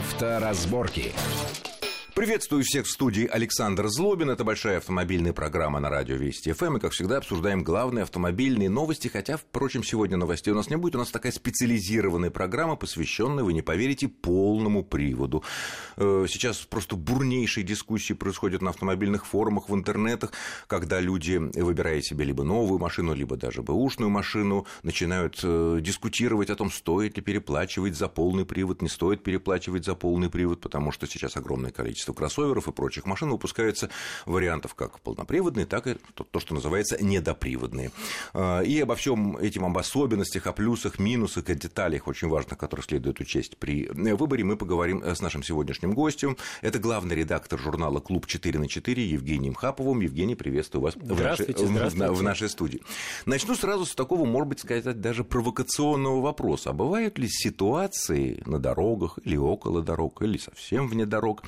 Авторазборки. Приветствую всех в студии Александр Злобин. Это большая автомобильная программа на радио Вести ФМ. И, как всегда, обсуждаем главные автомобильные новости. Хотя, впрочем, сегодня новостей у нас не будет. У нас такая специализированная программа, посвященная, вы не поверите, полному приводу. Э, сейчас просто бурнейшие дискуссии происходят на автомобильных форумах, в интернетах, когда люди, выбирая себе либо новую машину, либо даже бэушную машину, начинают э, дискутировать о том, стоит ли переплачивать за полный привод, не стоит переплачивать за полный привод, потому что сейчас огромное количество количество кроссоверов и прочих машин выпускается вариантов как полноприводные, так и то, что называется недоприводные. А, и обо всем этим, об особенностях, о плюсах, минусах и деталях, очень важных, которые следует учесть при выборе, мы поговорим с нашим сегодняшним гостем. Это главный редактор журнала «Клуб 4 на 4» Евгением Хаповым. Евгений, приветствую вас в нашей, здравствуйте. в нашей студии. Начну сразу с такого, может быть, сказать, даже провокационного вопроса. А бывают ли ситуации на дорогах или около дорог, или совсем вне дорог,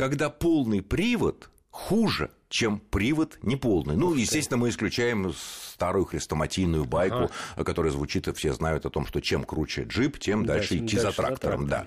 когда полный привод хуже, чем привод неполный. Ну, естественно, мы исключаем старую хрестоматийную байку, ага. которая звучит, и все знают о том, что чем круче джип, тем да, дальше идти дальше за трактором. За трактором. Да.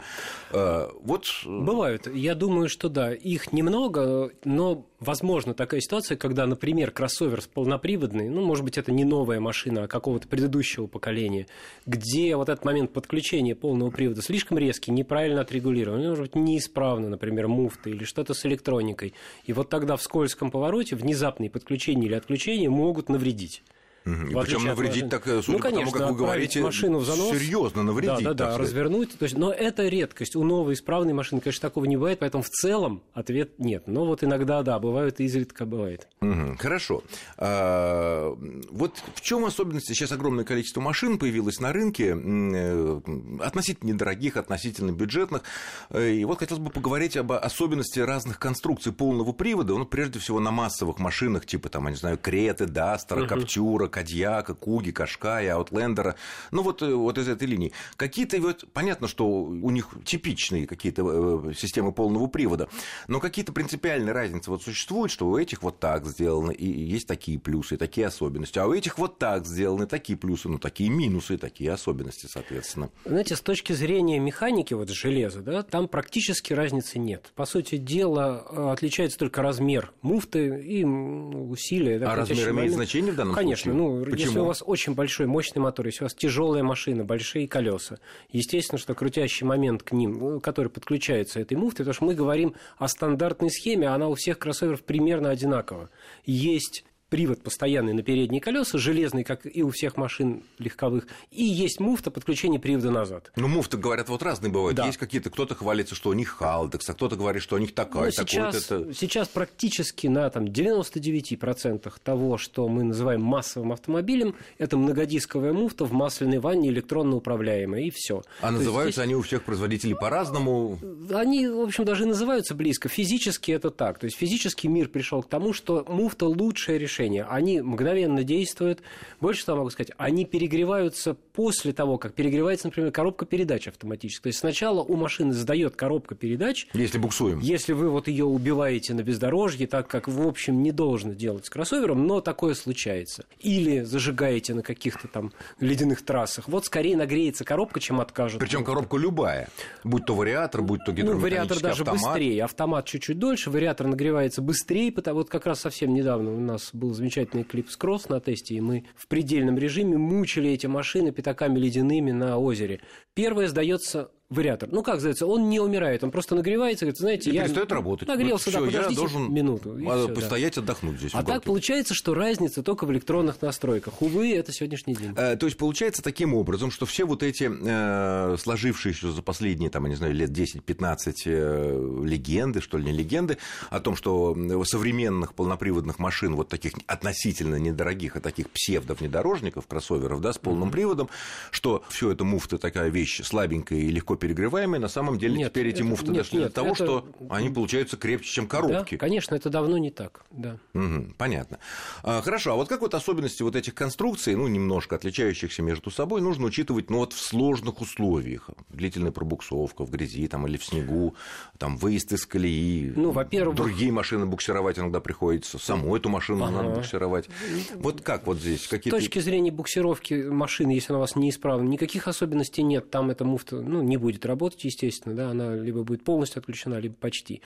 Э, вот... Бывают. Я думаю, что да. Их немного, но возможно такая ситуация, когда, например, кроссовер полноприводный, ну, может быть, это не новая машина, а какого-то предыдущего поколения, где вот этот момент подключения полного привода слишком резкий, неправильно отрегулирован, может быть, неисправно, например, муфта или что-то с электроникой. И вот тогда в скользком повороте внезапные подключения или отключения могут навредить. Угу. Причем навредить так, э, судя ну, конечно, по тому, как вы говорите, машину в занос, серьезно навредить. Да, да, да, развернуть. То есть, но это редкость. У новой исправной машины, конечно, такого не бывает, поэтому в целом ответ нет. Но вот иногда, да, бывает, изредка бывает. Угу, хорошо. А, вот в чем особенности? Сейчас огромное количество машин появилось на рынке, э, относительно недорогих, относительно бюджетных. Э, и вот хотелось бы поговорить об особенности разных конструкций полного привода. Ну, прежде всего, на массовых машинах, типа, там, я не знаю, Креты, Дастера, угу. Каптюра, Кадьяка, Куги, Кашкая, Аутлендера, ну вот, э, вот из этой линии. Какие-то вот, понятно, что у них типичные какие-то э, системы полного привода, но какие-то принципиальные разницы вот существуют, что у этих вот так сделано, и есть такие плюсы, такие особенности, а у этих вот так сделаны такие плюсы, ну такие минусы, такие особенности, соответственно. Знаете, с точки зрения механики вот железа, да, там практически разницы нет. По сути дела, э, отличается только размер муфты и усилия. Да, а размер имеет значение в данном Конечно, случае? Ну, Почему? если у вас очень большой, мощный мотор, если у вас тяжелая машина, большие колеса, естественно, что крутящий момент к ним, ну, который подключается этой муфтой, потому что мы говорим о стандартной схеме, она у всех кроссоверов примерно одинакова. Есть привод постоянный на передние колеса, железный, как и у всех машин легковых, и есть муфта подключение привода назад. Ну, муфты, говорят, вот разные бывают. Да. Есть какие-то, кто-то хвалится, что у них халдекс, а кто-то говорит, что у них такая, ну, сейчас, это... сейчас практически на там, 99% того, что мы называем массовым автомобилем, это многодисковая муфта в масляной ванне электронно управляемая, и все. А То называются здесь... они у всех производителей по-разному? Они, в общем, даже называются близко. Физически это так. То есть физический мир пришел к тому, что муфта лучшее решение решения. Они мгновенно действуют. Больше того могу сказать, они перегреваются после того, как перегревается, например, коробка передач автоматически. То есть сначала у машины сдает коробка передач. Если буксуем. Если вы вот ее убиваете на бездорожье, так как, в общем, не должно делать с кроссовером, но такое случается. Или зажигаете на каких-то там ледяных трассах. Вот скорее нагреется коробка, чем откажет. Причем коробка любая. Будь то вариатор, будь то гидромеханический Ну, вариатор даже автомат. быстрее. Автомат чуть-чуть дольше, вариатор нагревается быстрее. Потому вот как раз совсем недавно у нас был замечательный с кросс на тесте, и мы в предельном режиме мучили эти машины пятаками ледяными на озере. Первое сдается вариатор. Ну, как называется, он не умирает, он просто нагревается, говорит, знаете, и я перестает работать. Нагрелся, вот, да, всё, я должен минуту. Всё, постоять, да. отдохнуть здесь. А так получается, что разница только в электронных настройках. Увы, это сегодняшний день. Э, то есть получается таким образом, что все вот эти э, сложившиеся за последние, там, я не знаю, лет 10-15 э, легенды, что ли, не легенды, о том, что современных полноприводных машин, вот таких относительно недорогих, а таких псевдо-внедорожников, кроссоверов, да, с полным mm-hmm. приводом, что все это муфта такая вещь слабенькая и легко перегреваемые, на самом деле нет, теперь эти это, муфты нет, дошли нет, до того, это... что они получаются крепче, чем коробки. Да, конечно, это давно не так, да. Угу, понятно. А, хорошо, а вот как вот особенности вот этих конструкций, ну, немножко отличающихся между собой, нужно учитывать, ну, вот в сложных условиях, длительная пробуксовка в грязи там, или в снегу, там, выезд из колеи, ну, во-первых... другие машины буксировать иногда приходится, саму эту машину ага. надо буксировать. Вот как вот здесь? Какие-то... С точки зрения буксировки машины, если она у вас неисправна, никаких особенностей нет, там эта муфта, ну, не будет будет работать, естественно, да, она либо будет полностью отключена, либо почти.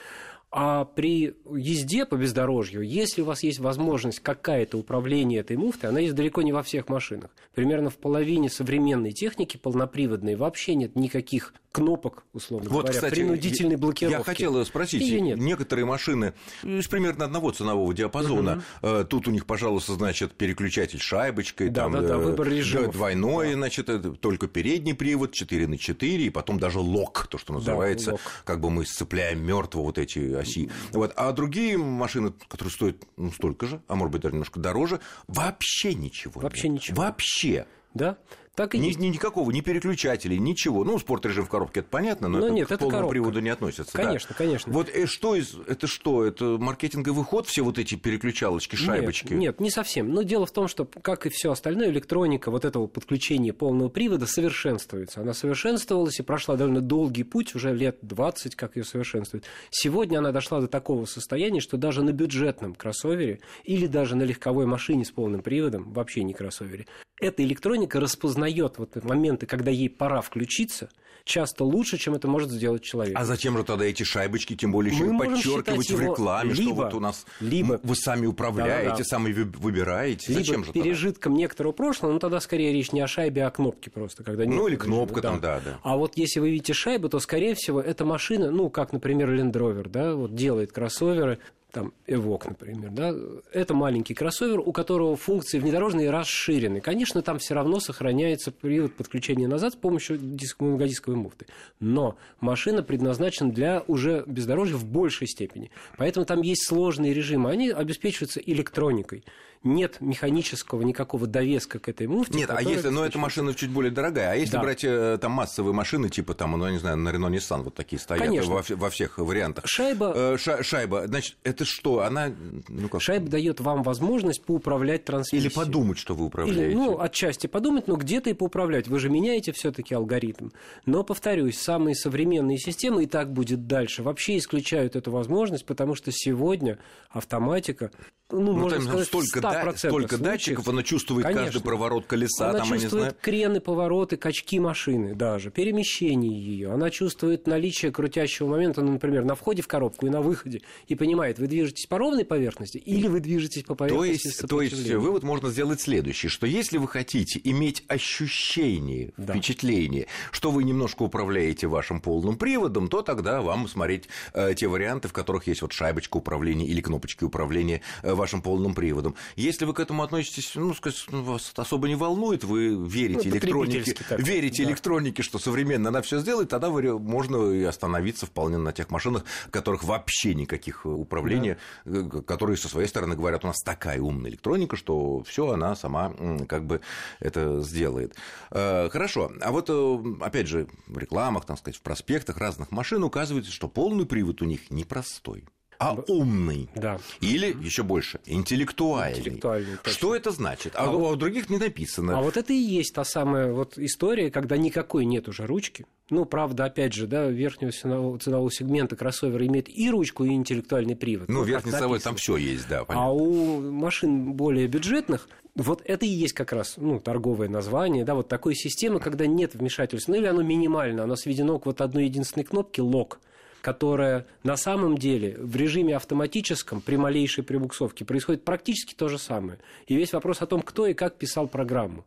А при езде по бездорожью, если у вас есть возможность какая-то управление этой муфтой, она есть далеко не во всех машинах. Примерно в половине современной техники полноприводной вообще нет никаких кнопок, условно вот, говоря, кстати, принудительной блокировки. Я хотел спросить, нет. некоторые машины из примерно одного ценового диапазона, угу. тут у них, пожалуйста, значит, переключатель шайбочкой, да, там, да, да, выбор режимов. двойной, да. значит, только передний привод, 4 на 4, и потом даже лок, то, что называется, да, как бы мы сцепляем мертво вот эти оси. Вот. А другие машины, которые стоят ну, столько же, а может быть даже немножко дороже, вообще ничего. Вообще нет. ничего. Вообще. Да? Так и ни, ни, никакого, ни переключателей, ничего. Ну, спорт-режим в коробке, это понятно, но, но ну, это нет, к это полному коробка. приводу не относится. Конечно, да. конечно. Вот э, что из... Это что? Это маркетинговый ход, все вот эти переключалочки, шайбочки? Нет, нет, не совсем. Но дело в том, что, как и все остальное, электроника вот этого подключения полного привода совершенствуется. Она совершенствовалась и прошла довольно долгий путь, уже лет 20, как ее совершенствует. Сегодня она дошла до такого состояния, что даже на бюджетном кроссовере или даже на легковой машине с полным приводом, вообще не кроссовере, эта электроника распознает вот этот момент моменты, когда ей пора включиться, часто лучше, чем это может сделать человек. А зачем же тогда эти шайбочки, тем более еще Мы подчеркивать в рекламе, либо, что вот у нас либо, вы сами управляете, да, да. сами выбираете. Либо зачем же пережитком тогда? некоторого прошлого, ну тогда скорее речь не о шайбе, а о кнопке просто. Когда ну или кнопка там, да. да. А вот если вы видите шайбу, то скорее всего эта машина, ну как, например, Land Rover, да, вот делает кроссоверы, там Эвок, например, да, это маленький кроссовер, у которого функции внедорожные расширены. Конечно, там все равно сохраняется привод подключения назад с помощью диск, многодисковой муфты. Но машина предназначена для уже бездорожья в большей степени. Поэтому там есть сложные режимы. Они обеспечиваются электроникой нет механического никакого довеска к этой муфте. Нет, а если, но эта машина чуть более дорогая, а если да. брать э, там массовые машины, типа там, ну, я не знаю, на Renault Nissan вот такие стоят Конечно. во, во всех вариантах. Шайба... Э, ша, шайба, значит, это что, она... Ну, как... Шайба дает вам возможность поуправлять трансмиссией. Или подумать, что вы управляете. Или, ну, отчасти подумать, но где-то и поуправлять. Вы же меняете все таки алгоритм. Но, повторюсь, самые современные системы, и так будет дальше, вообще исключают эту возможность, потому что сегодня автоматика ну, ну можно сказать, столько, да, столько датчиков, она чувствует Конечно. каждый поворот колеса. Она там, чувствует я не знаю. крены, повороты, качки машины даже, перемещение ее. Она чувствует наличие крутящего момента, ну, например, на входе в коробку и на выходе, и понимает, вы движетесь по ровной поверхности или вы движетесь по поверхности то есть, то есть вывод можно сделать следующий, что если вы хотите иметь ощущение, да. впечатление, что вы немножко управляете вашим полным приводом, то тогда вам смотреть э, те варианты, в которых есть вот шайбочка управления или кнопочки управления э, вашим полным приводом. Если вы к этому относитесь, ну, сказать, ну, вас особо не волнует, вы верите ну, электронике, верите да. электронике, что современно она все сделает, тогда вы, можно и остановиться вполне на тех машинах, в которых вообще никаких управления, да. Э, которые со своей стороны говорят, у нас такая умная электроника, что все она сама как бы это сделает. Э, хорошо, а вот э, опять же в рекламах, так сказать, в проспектах разных машин указывается, что полный привод у них непростой а умный. Да. Или еще больше, интеллектуальный. интеллектуальный Что это значит? А, а у других не написано. А вот это и есть та самая вот история, когда никакой нет уже ручки. Ну, правда, опять же, да, верхнего ценового, ценового сегмента кроссовер имеет и ручку, и интеллектуальный привод. Ну, верхний ценовой там все есть, да. Понятно. А у машин более бюджетных вот это и есть как раз ну, торговое название, да, вот такой системы, когда нет вмешательства, ну или оно минимально, оно сведено к вот одной единственной кнопке лог которая на самом деле в режиме автоматическом при малейшей прибуксовке происходит практически то же самое. И весь вопрос о том, кто и как писал программу.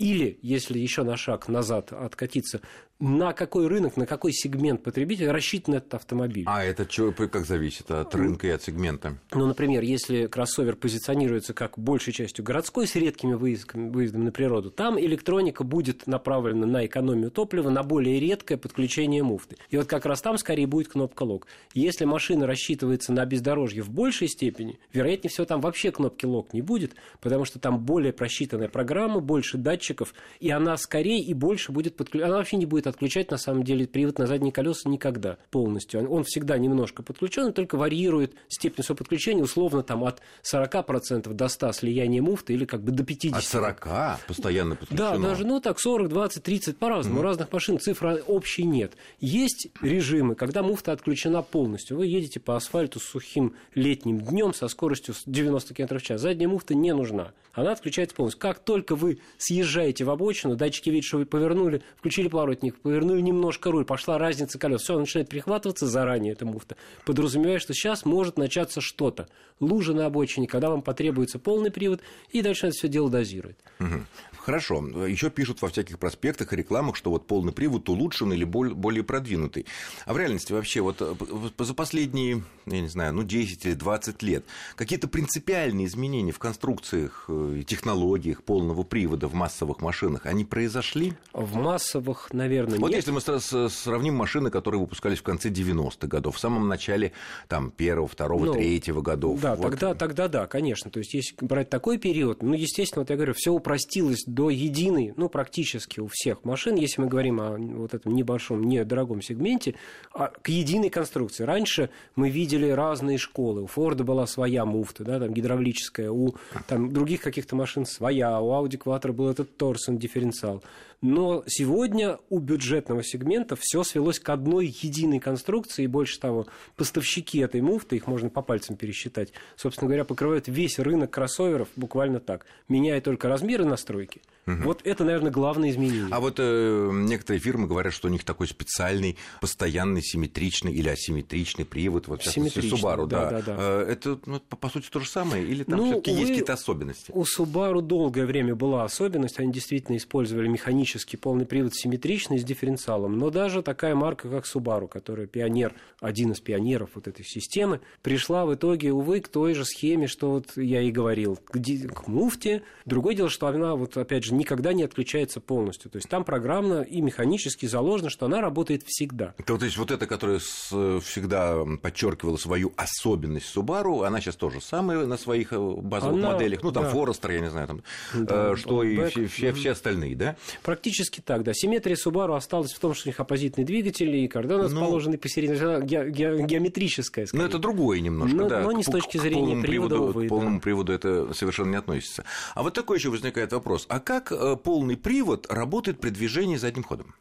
Или, если еще на шаг назад откатиться, на какой рынок, на какой сегмент потребителя рассчитан этот автомобиль. А это что, как зависит от рынка и от сегмента? Ну, например, если кроссовер позиционируется как большей частью городской с редкими выездами, выездами на природу, там электроника будет направлена на экономию топлива, на более редкое подключение муфты. И вот как раз там скорее будет кнопка лог. Если машина рассчитывается на бездорожье в большей степени, вероятнее всего там вообще кнопки лог не будет, потому что там более просчитанная программа, больше датчиков, и она скорее и больше будет подключена. Она вообще не будет отключать, на самом деле, привод на задние колеса никогда полностью. Он всегда немножко подключен, только варьирует степень своего подключения, условно, там, от 40% до 100 слияния муфты или как бы до 50%. От 40 постоянно подключено? Да, даже, ну, так, 40, 20, 30, по-разному. Mm. У разных машин цифра общей нет. Есть режимы, когда муфта отключена полностью. Вы едете по асфальту с сухим летним днем со скоростью 90 км в час. Задняя муфта не нужна. Она отключается полностью. Как только вы съезжаете в обочину, датчики видят, что вы повернули, включили поворотник, повернули немножко руль, пошла разница колес, все, начинает прихватываться заранее эта муфта, подразумевая, что сейчас может начаться что-то. Лужа на обочине, когда вам потребуется полный привод, и дальше это все дело дозирует. Угу. Хорошо. Еще пишут во всяких проспектах и рекламах, что вот полный привод улучшен или более продвинутый. А в реальности вообще вот э, за последние, я не знаю, ну 10 или 20 лет какие-то принципиальные изменения в конструкциях э, и технологиях полного привода в массовых машинах, они произошли? В массовых, наверное, вот нет. если мы сравним машины, которые выпускались в конце 90-х годов, в самом начале там первого, второго, ну, третьего годов. Да, вот. тогда, тогда да, конечно. То есть, если брать такой период, ну, естественно, вот я говорю, все упростилось до единой, ну, практически у всех машин, если мы говорим о вот этом небольшом, недорогом сегменте, а к единой конструкции. Раньше мы видели разные школы. У Форда была своя муфта, да, там гидравлическая, у там, других каких-то машин своя, у Audi Quattro был этот торсон дифференциал. Но сегодня у бюджетного сегмента все свелось к одной единой конструкции, и больше того, поставщики этой муфты, их можно по пальцам пересчитать, собственно говоря, покрывают весь рынок кроссоверов буквально так, меняя только размеры настройки. Угу. Вот это, наверное, главное изменение. А вот э, некоторые фирмы говорят, что у них такой специальный, постоянный, симметричный или асимметричный привод. Вот сейчас Subaru, да. да. да, да. Э, это, ну, по, по сути, то же самое? Или там ну, все-таки есть какие-то особенности? У Subaru долгое время была особенность. Они действительно использовали механический механический полный привод симметричный с дифференциалом. Но даже такая марка, как Subaru, которая пионер, один из пионеров вот этой системы, пришла в итоге, увы, к той же схеме, что вот я и говорил, к, к муфте. Другое дело, что она, вот опять же, никогда не отключается полностью. То есть там программно и механически заложено, что она работает всегда. То, то есть вот эта, которая с, всегда подчеркивала свою особенность Subaru, она сейчас тоже самая на своих э, базовых она, моделях, ну там да. Forester, я не знаю, там, да, э, что и все, все, все остальные, да? Практически так, да. Симметрия Subaru осталась в том, что у них оппозитный двигатель, и кардан расположены ну, посередине. Ге- ге- геометрическая, скорее. Но это другое немножко, но, да. Но не с точки зрения привода, приводу, увы, К полному да. приводу это совершенно не относится. А вот такой еще возникает вопрос. А как э, полный привод работает при движении задним ходом?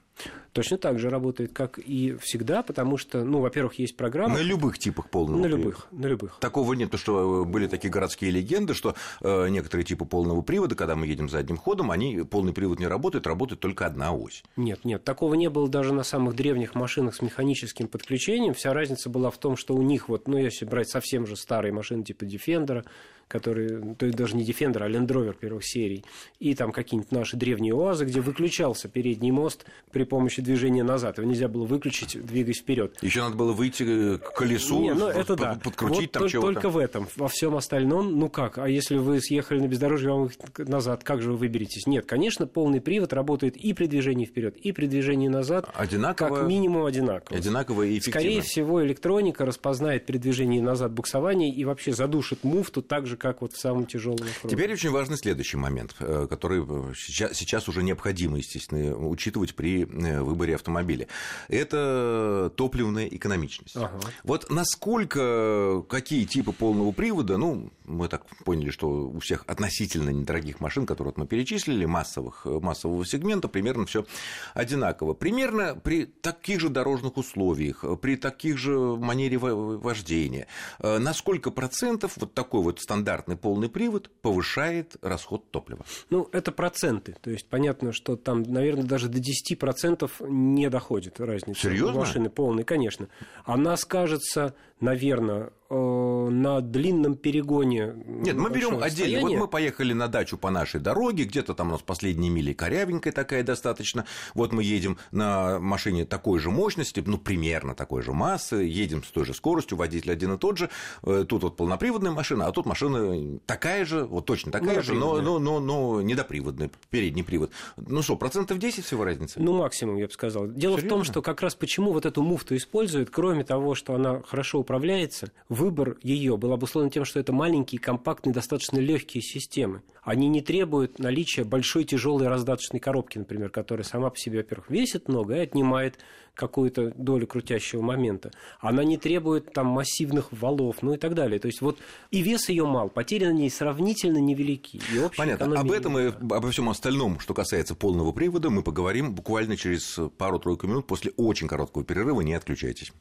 Точно так же работает, как и всегда, потому что, ну, во-первых, есть программа... На любых типах полного На привода. любых, на любых. Такого нет, потому что э, были такие городские легенды, что э, некоторые типы полного привода, когда мы едем задним ходом, они, полный привод не работает, работает только одна ось. Нет, нет, такого не было даже на самых древних машинах с механическим подключением. Вся разница была в том, что у них, вот, ну, если брать совсем же старые машины типа Defender, которые, то есть даже не Defender, а Land Rover первых серий, и там какие-нибудь наши древние УАЗы, где выключался передний мост при помощи движения назад. Его нельзя было выключить, двигаясь вперед. Еще надо было выйти к колесу, Не, ну, это да. подкрутить вот там только, чего-то. Только в этом. Во всем остальном, ну как? А если вы съехали на бездорожье, вам назад, как же вы выберетесь? Нет, конечно, полный привод работает и при движении вперед, и при движении назад. Одинаково. Как минимум одинаково. Одинаково и эффективно. Скорее всего, электроника распознает при движении назад буксование и вообще задушит муфту так же, как вот в самом тяжелом оффроуде. Теперь очень важный следующий момент, э, который сейчас, сейчас уже необходимо, естественно, учитывать при э, выборе автомобиля. Это топливная экономичность. Ага. Вот насколько, какие типы полного привода, ну, мы так поняли, что у всех относительно недорогих машин, которые вот мы перечислили, массовых, массового сегмента, примерно все одинаково. Примерно при таких же дорожных условиях, при таких же манере вождения, э, на сколько процентов вот такой вот стандартный полный привод повышает расход топлива? Ну, это проценты. То есть понятно, что там, наверное, даже до 10% не доходит разница. Серьезно? Машины полные, конечно. Она скажется, наверное, Э, на длинном перегоне. Нет, мы берем отдельно. Вот мы поехали на дачу по нашей дороге, где-то там у нас последние мили корявенькая такая достаточно. Вот мы едем на машине такой же мощности, ну, примерно такой же массы, едем с той же скоростью, водитель один и тот же. Э, тут вот полноприводная машина, а тут машина такая же, вот точно такая же, но, но, но, но недоприводная, передний привод. Ну что, процентов 10 всего разницы? Ну, максимум, я бы сказал. Дело Серьезно? в том, что как раз почему вот эту муфту используют, кроме того, что она хорошо управляется, выбор ее был обусловлен тем, что это маленькие, компактные, достаточно легкие системы. Они не требуют наличия большой тяжелой раздаточной коробки, например, которая сама по себе, во-первых, весит много и отнимает какую-то долю крутящего момента. Она не требует там массивных валов, ну и так далее. То есть вот и вес ее мал, потери на ней сравнительно невелики. И Понятно. Об этом и обо всем остальном, что касается полного привода, мы поговорим буквально через пару-тройку минут после очень короткого перерыва. Не отключайтесь.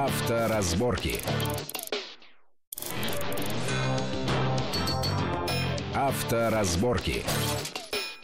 Авторазборки. Авторазборки.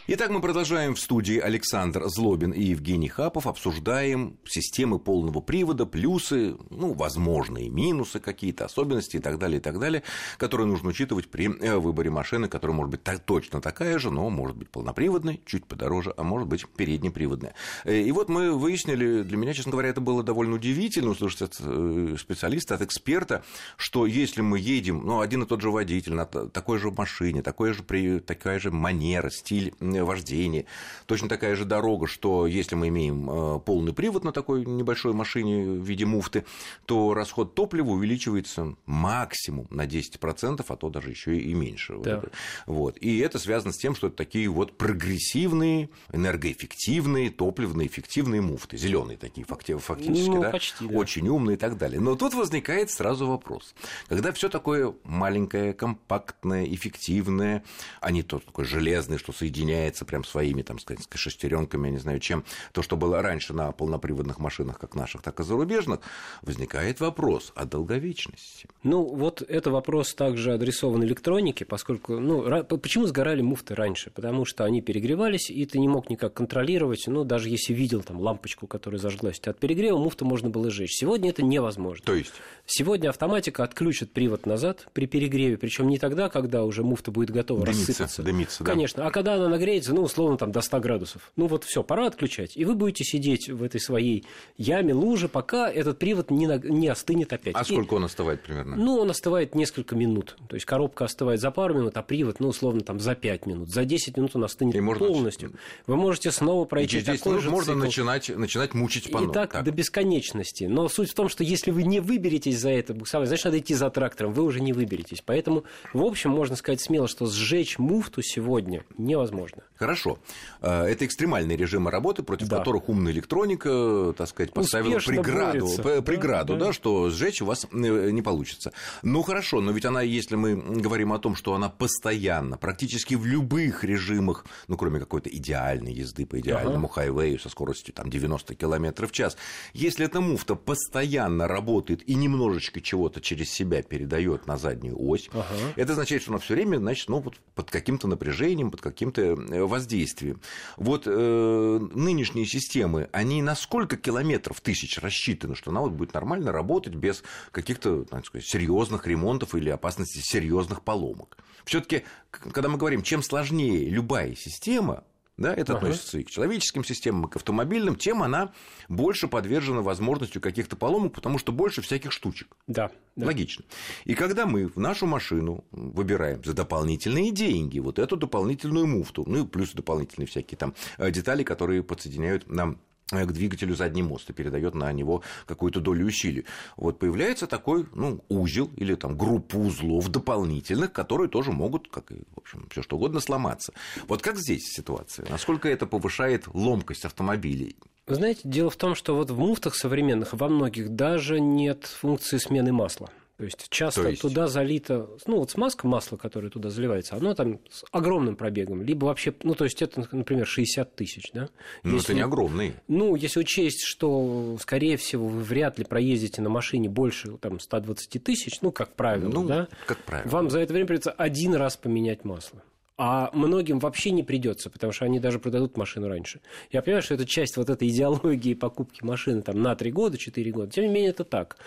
Итак, мы продолжаем в студии Александр Злобин и Евгений Хапов. Обсуждаем системы полного привода, плюсы, ну, возможные минусы какие-то, особенности и так далее, и так далее, которые нужно учитывать при э, выборе машины, которая может быть так, точно такая же, но может быть полноприводной, чуть подороже, а может быть переднеприводная. Э, и вот мы выяснили, для меня, честно говоря, это было довольно удивительно услышать от э, специалиста, от эксперта, что если мы едем, ну, один и тот же водитель на такой же машине, такой же, такая же манера, стиль вождение. Точно такая же дорога, что если мы имеем э, полный привод на такой небольшой машине в виде муфты, то расход топлива увеличивается максимум на 10%, а то даже еще и меньше. Да. Вот. И это связано с тем, что это такие вот прогрессивные, энергоэффективные, топливно эффективные муфты. Зеленые такие фактически, ну, да? Почти, да. Очень умные и так далее. Но тут возникает сразу вопрос. Когда все такое маленькое, компактное, эффективное, а не то такое железное, что соединяет отличается прям своими, там, сказать, шестеренками, я не знаю, чем то, что было раньше на полноприводных машинах, как наших, так и зарубежных, возникает вопрос о долговечности. Ну, вот это вопрос также адресован электронике, поскольку, ну, почему сгорали муфты раньше? Потому что они перегревались, и ты не мог никак контролировать, ну, даже если видел там лампочку, которая зажглась, от перегрева муфту можно было сжечь. Сегодня это невозможно. То есть? Сегодня автоматика отключит привод назад при перегреве, причем не тогда, когда уже муфта будет готова дымиться, рассыпаться. Дымиться, да. Конечно, а когда она нагреется, нагреется, ну, условно, там, до 100 градусов. Ну, вот все, пора отключать. И вы будете сидеть в этой своей яме, луже, пока этот привод не, не остынет опять. А и, сколько он остывает примерно? Ну, он остывает несколько минут. То есть, коробка остывает за пару минут, а привод, ну, условно, там, за 5 минут. За 10 минут он остынет и полностью. Можно... Вы можете снова пройти и через такой же можно начинать, начинать мучить панно. И так, так до бесконечности. Но суть в том, что если вы не выберетесь за это буксовать, значит, надо идти за трактором, вы уже не выберетесь. Поэтому, в общем, можно сказать смело, что сжечь муфту сегодня невозможно. Хорошо. Э, это экстремальные режимы работы, против да. которых умная электроника, так сказать, поставила Успешно преграду, борется. преграду да, да. да, что сжечь у вас э, не получится. Ну хорошо, но ведь она, если мы говорим о том, что она постоянно, практически в любых режимах, ну кроме какой-то идеальной езды по идеальному ага. хайвею со скоростью там 90 км в час, если эта муфта постоянно работает и немножечко чего-то через себя передает на заднюю ось, ага. это означает, что она все время, значит, ну, вот под каким-то напряжением, под каким-то воздействием. Вот э, нынешние системы, они на сколько километров тысяч рассчитаны, что она вот будет нормально работать без каких-то, серьезных ремонтов или опасности серьезных поломок. Все-таки, когда мы говорим, чем сложнее любая система, да, это ага. относится и к человеческим системам, и к автомобильным, тем она больше подвержена возможностью каких-то поломок, потому что больше всяких штучек. Да, да. Логично. И когда мы в нашу машину выбираем за дополнительные деньги вот эту дополнительную муфту, ну и плюс дополнительные всякие там э, детали, которые подсоединяют нам к двигателю задний мост и передает на него какую-то долю усилий. Вот появляется такой ну, узел или там группа узлов дополнительных, которые тоже могут, как и, в общем, все что угодно, сломаться. Вот как здесь ситуация? Насколько это повышает ломкость автомобилей? Вы знаете, дело в том, что вот в муфтах современных во многих даже нет функции смены масла. То есть часто То есть... туда залито, ну вот смазка масла, которое туда заливается, оно там с огромным пробегом, либо вообще, ну то есть это, например, 60 тысяч, да? Ну если, это не огромный. Ну, если учесть, что, скорее всего, вы вряд ли проездите на машине больше там 120 тысяч, ну, как правило, ну, да? как правило. Вам за это время придется один раз поменять масло. А многим вообще не придется, потому что они даже продадут машину раньше. Я понимаю, что это часть вот этой идеологии покупки машины там, на 3 года, 4 года. Тем не менее, это так.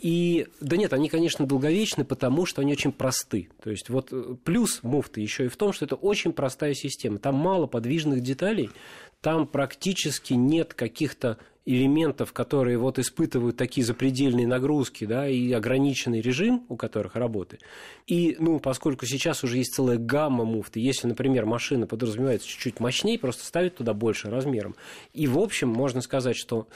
И, да нет, они, конечно, долговечны, потому что они очень просты. То есть, вот э, плюс муфты еще и в том, что это очень простая система. Там мало подвижных деталей, там практически нет каких-то элементов, которые вот испытывают такие запредельные нагрузки, да, и ограниченный режим, у которых работы. И, ну, поскольку сейчас уже есть целая гамма муфты, если, например, машина подразумевается чуть-чуть мощнее, просто ставить туда больше размером. И, в общем, можно сказать, что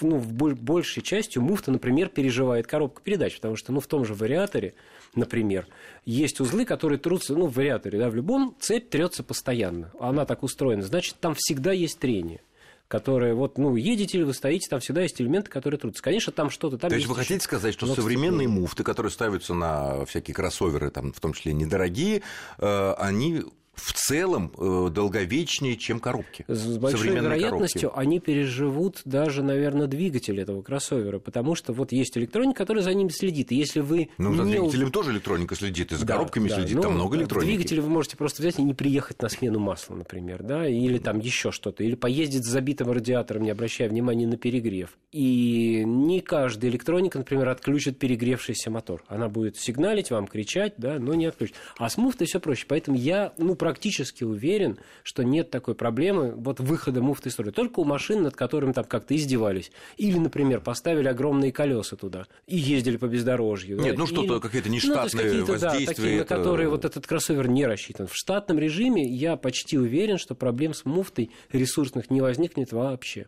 ну, в большей частью муфта, например, переживает коробку передач, потому что, ну, в том же вариаторе, например, есть узлы, которые трутся, ну, в вариаторе, да, в любом цепь трется постоянно. Она так устроена, значит, там всегда есть трение которые вот, ну, едете вы стоите, там всегда есть элементы, которые трутся. Конечно, там что-то там То есть, есть вы хотите сказать, что современные муфты, которые ставятся на всякие кроссоверы, там, в том числе недорогие, э, они в целом э, долговечнее, чем коробки. С большой вероятностью коробки. они переживут даже, наверное, двигатель этого кроссовера, потому что вот есть электроника, которая за ними следит. И если вы ну, не... за двигателем тоже электроника следит, и за да, коробками да, следит, ну, там много электроники. Двигатель вы можете просто взять и не приехать на смену масла, например, да, или там еще что-то, или поездить с забитым радиатором, не обращая внимания на перегрев. И не каждая электроника, например, отключит перегревшийся мотор. Она будет сигналить вам, кричать, да, но не отключит. А с муфтой все проще. Поэтому я, ну, практически уверен, что нет такой проблемы вот выхода муфты из строя. Только у машин, над которыми там как-то издевались. Или, например, поставили огромные колеса туда и ездили по бездорожью. Нет, да? ну что-то, какие-то нештатные ну, воздействия. Да, такие, это... на которые вот этот кроссовер не рассчитан. В штатном режиме я почти уверен, что проблем с муфтой ресурсных не возникнет вообще.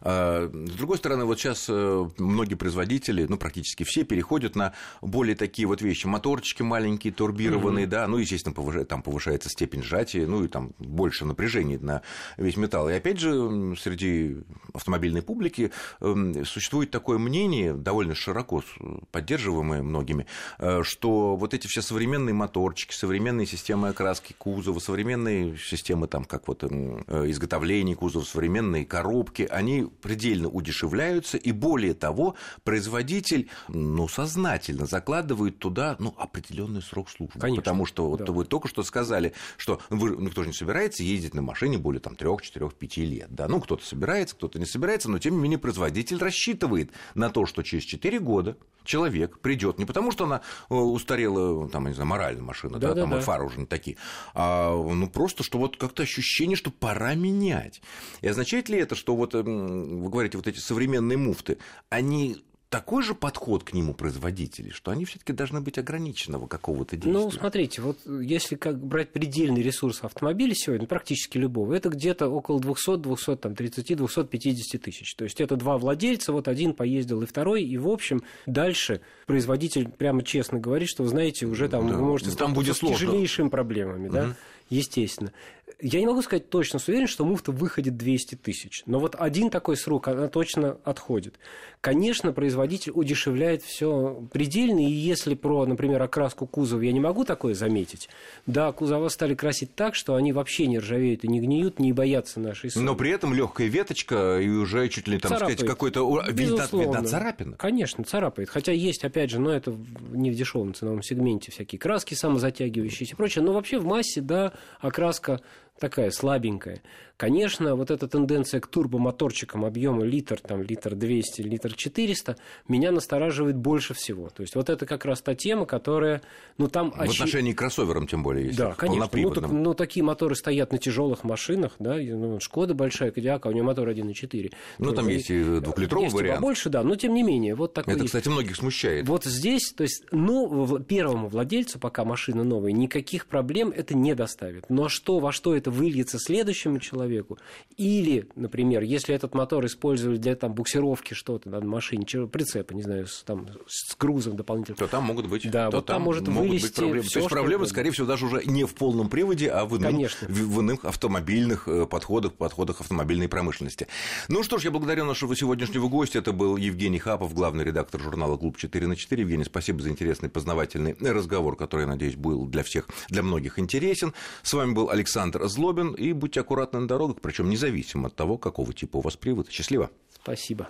А, с другой стороны, вот сейчас э, многие производители, ну, практически все, переходят на более такие вот вещи. Моторчики маленькие, турбированные, да, ну, естественно, повышает, там повышается степень степень сжатия, ну и там больше напряжения на весь металл. И опять же, среди автомобильной публики эм, существует такое мнение, довольно широко поддерживаемое многими, э, что вот эти все современные моторчики, современные системы окраски кузова, современные системы там, как вот эм, э, изготовления кузова, современные коробки, они предельно удешевляются, и более того, производитель ну, сознательно закладывает туда ну, определенный срок службы. Конечно, потому что вот да. вы только что сказали, что вы, никто же не собирается ездить на машине более там, 3, 4, 5 лет. Да? Ну, кто-то собирается, кто-то не собирается, но тем не менее производитель рассчитывает на то, что через 4 года человек придет не потому, что она э, устарела, там, не знаю, моральная машина, да, да, да там да. фары уже не такие, а ну просто, что вот как-то ощущение, что пора менять. И означает ли это, что вот вы говорите, вот эти современные муфты, они такой же подход к нему производителей, что они все-таки должны быть ограниченного какого-то действия. Ну, смотрите, вот если как брать предельный ресурс автомобиля сегодня, практически любого, это где-то около 200, 230, 250 тысяч. То есть это два владельца, вот один поездил и второй, и в общем дальше производитель прямо честно говорит, что, вы знаете, уже там да, вы можете там будет с сложно. тяжелейшими проблемами, угу. да, естественно. Я не могу сказать точно с уверенностью, что муфта выходит 200 тысяч. Но вот один такой срок, она точно отходит. Конечно, производитель удешевляет все предельно. И если про, например, окраску кузова я не могу такое заметить, да, кузова стали красить так, что они вообще не ржавеют и не гниют, не боятся нашей соли. Но при этом легкая веточка и уже чуть ли, там царапает. сказать, какой-то... Видна, видна царапина. Конечно, царапает. Хотя есть, опять же, но это не в дешевом ценовом сегменте всякие краски самозатягивающиеся и прочее. Но вообще в массе, да, окраска такая слабенькая. Конечно, вот эта тенденция к турбомоторчикам объема литр, там, литр 200, литр 400 меня настораживает больше всего. То есть вот это как раз та тема, которая, ну там... В очи... отношении к кроссоверам тем более, если Да, конечно. Ну, так, ну, такие моторы стоят на тяжелых машинах, да, ну, Шкода большая, Кодиака, у нее мотор 1.4. Ну, ну, там есть и двухлитровый есть вариант. Больше, да, но тем не менее. Вот такой это, кстати, многих смущает. Вот здесь, то есть, ну, первому владельцу, пока машина новая, никаких проблем это не доставит. Но что, во что это выльется следующему человеку, или, например, если этот мотор использовали для там, буксировки что-то на машине, прицепа, не знаю, с, там, с грузом дополнительным. То там могут быть, да, то вот там, может могут быть проблемы. То есть проблемы, скорее всего, даже уже не в полном приводе, а в иных, в, в иных автомобильных э, подходах, подходах автомобильной промышленности. Ну что ж, я благодарю нашего сегодняшнего гостя. Это был Евгений Хапов, главный редактор журнала «Клуб 4 на 4». Евгений, спасибо за интересный познавательный разговор, который, надеюсь, был для всех, для многих интересен. С вами был Александр Злобин, и будьте аккуратны на дорогах, причем независимо от того, какого типа у вас привод. Счастливо. Спасибо.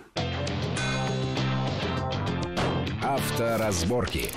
Авторазборки.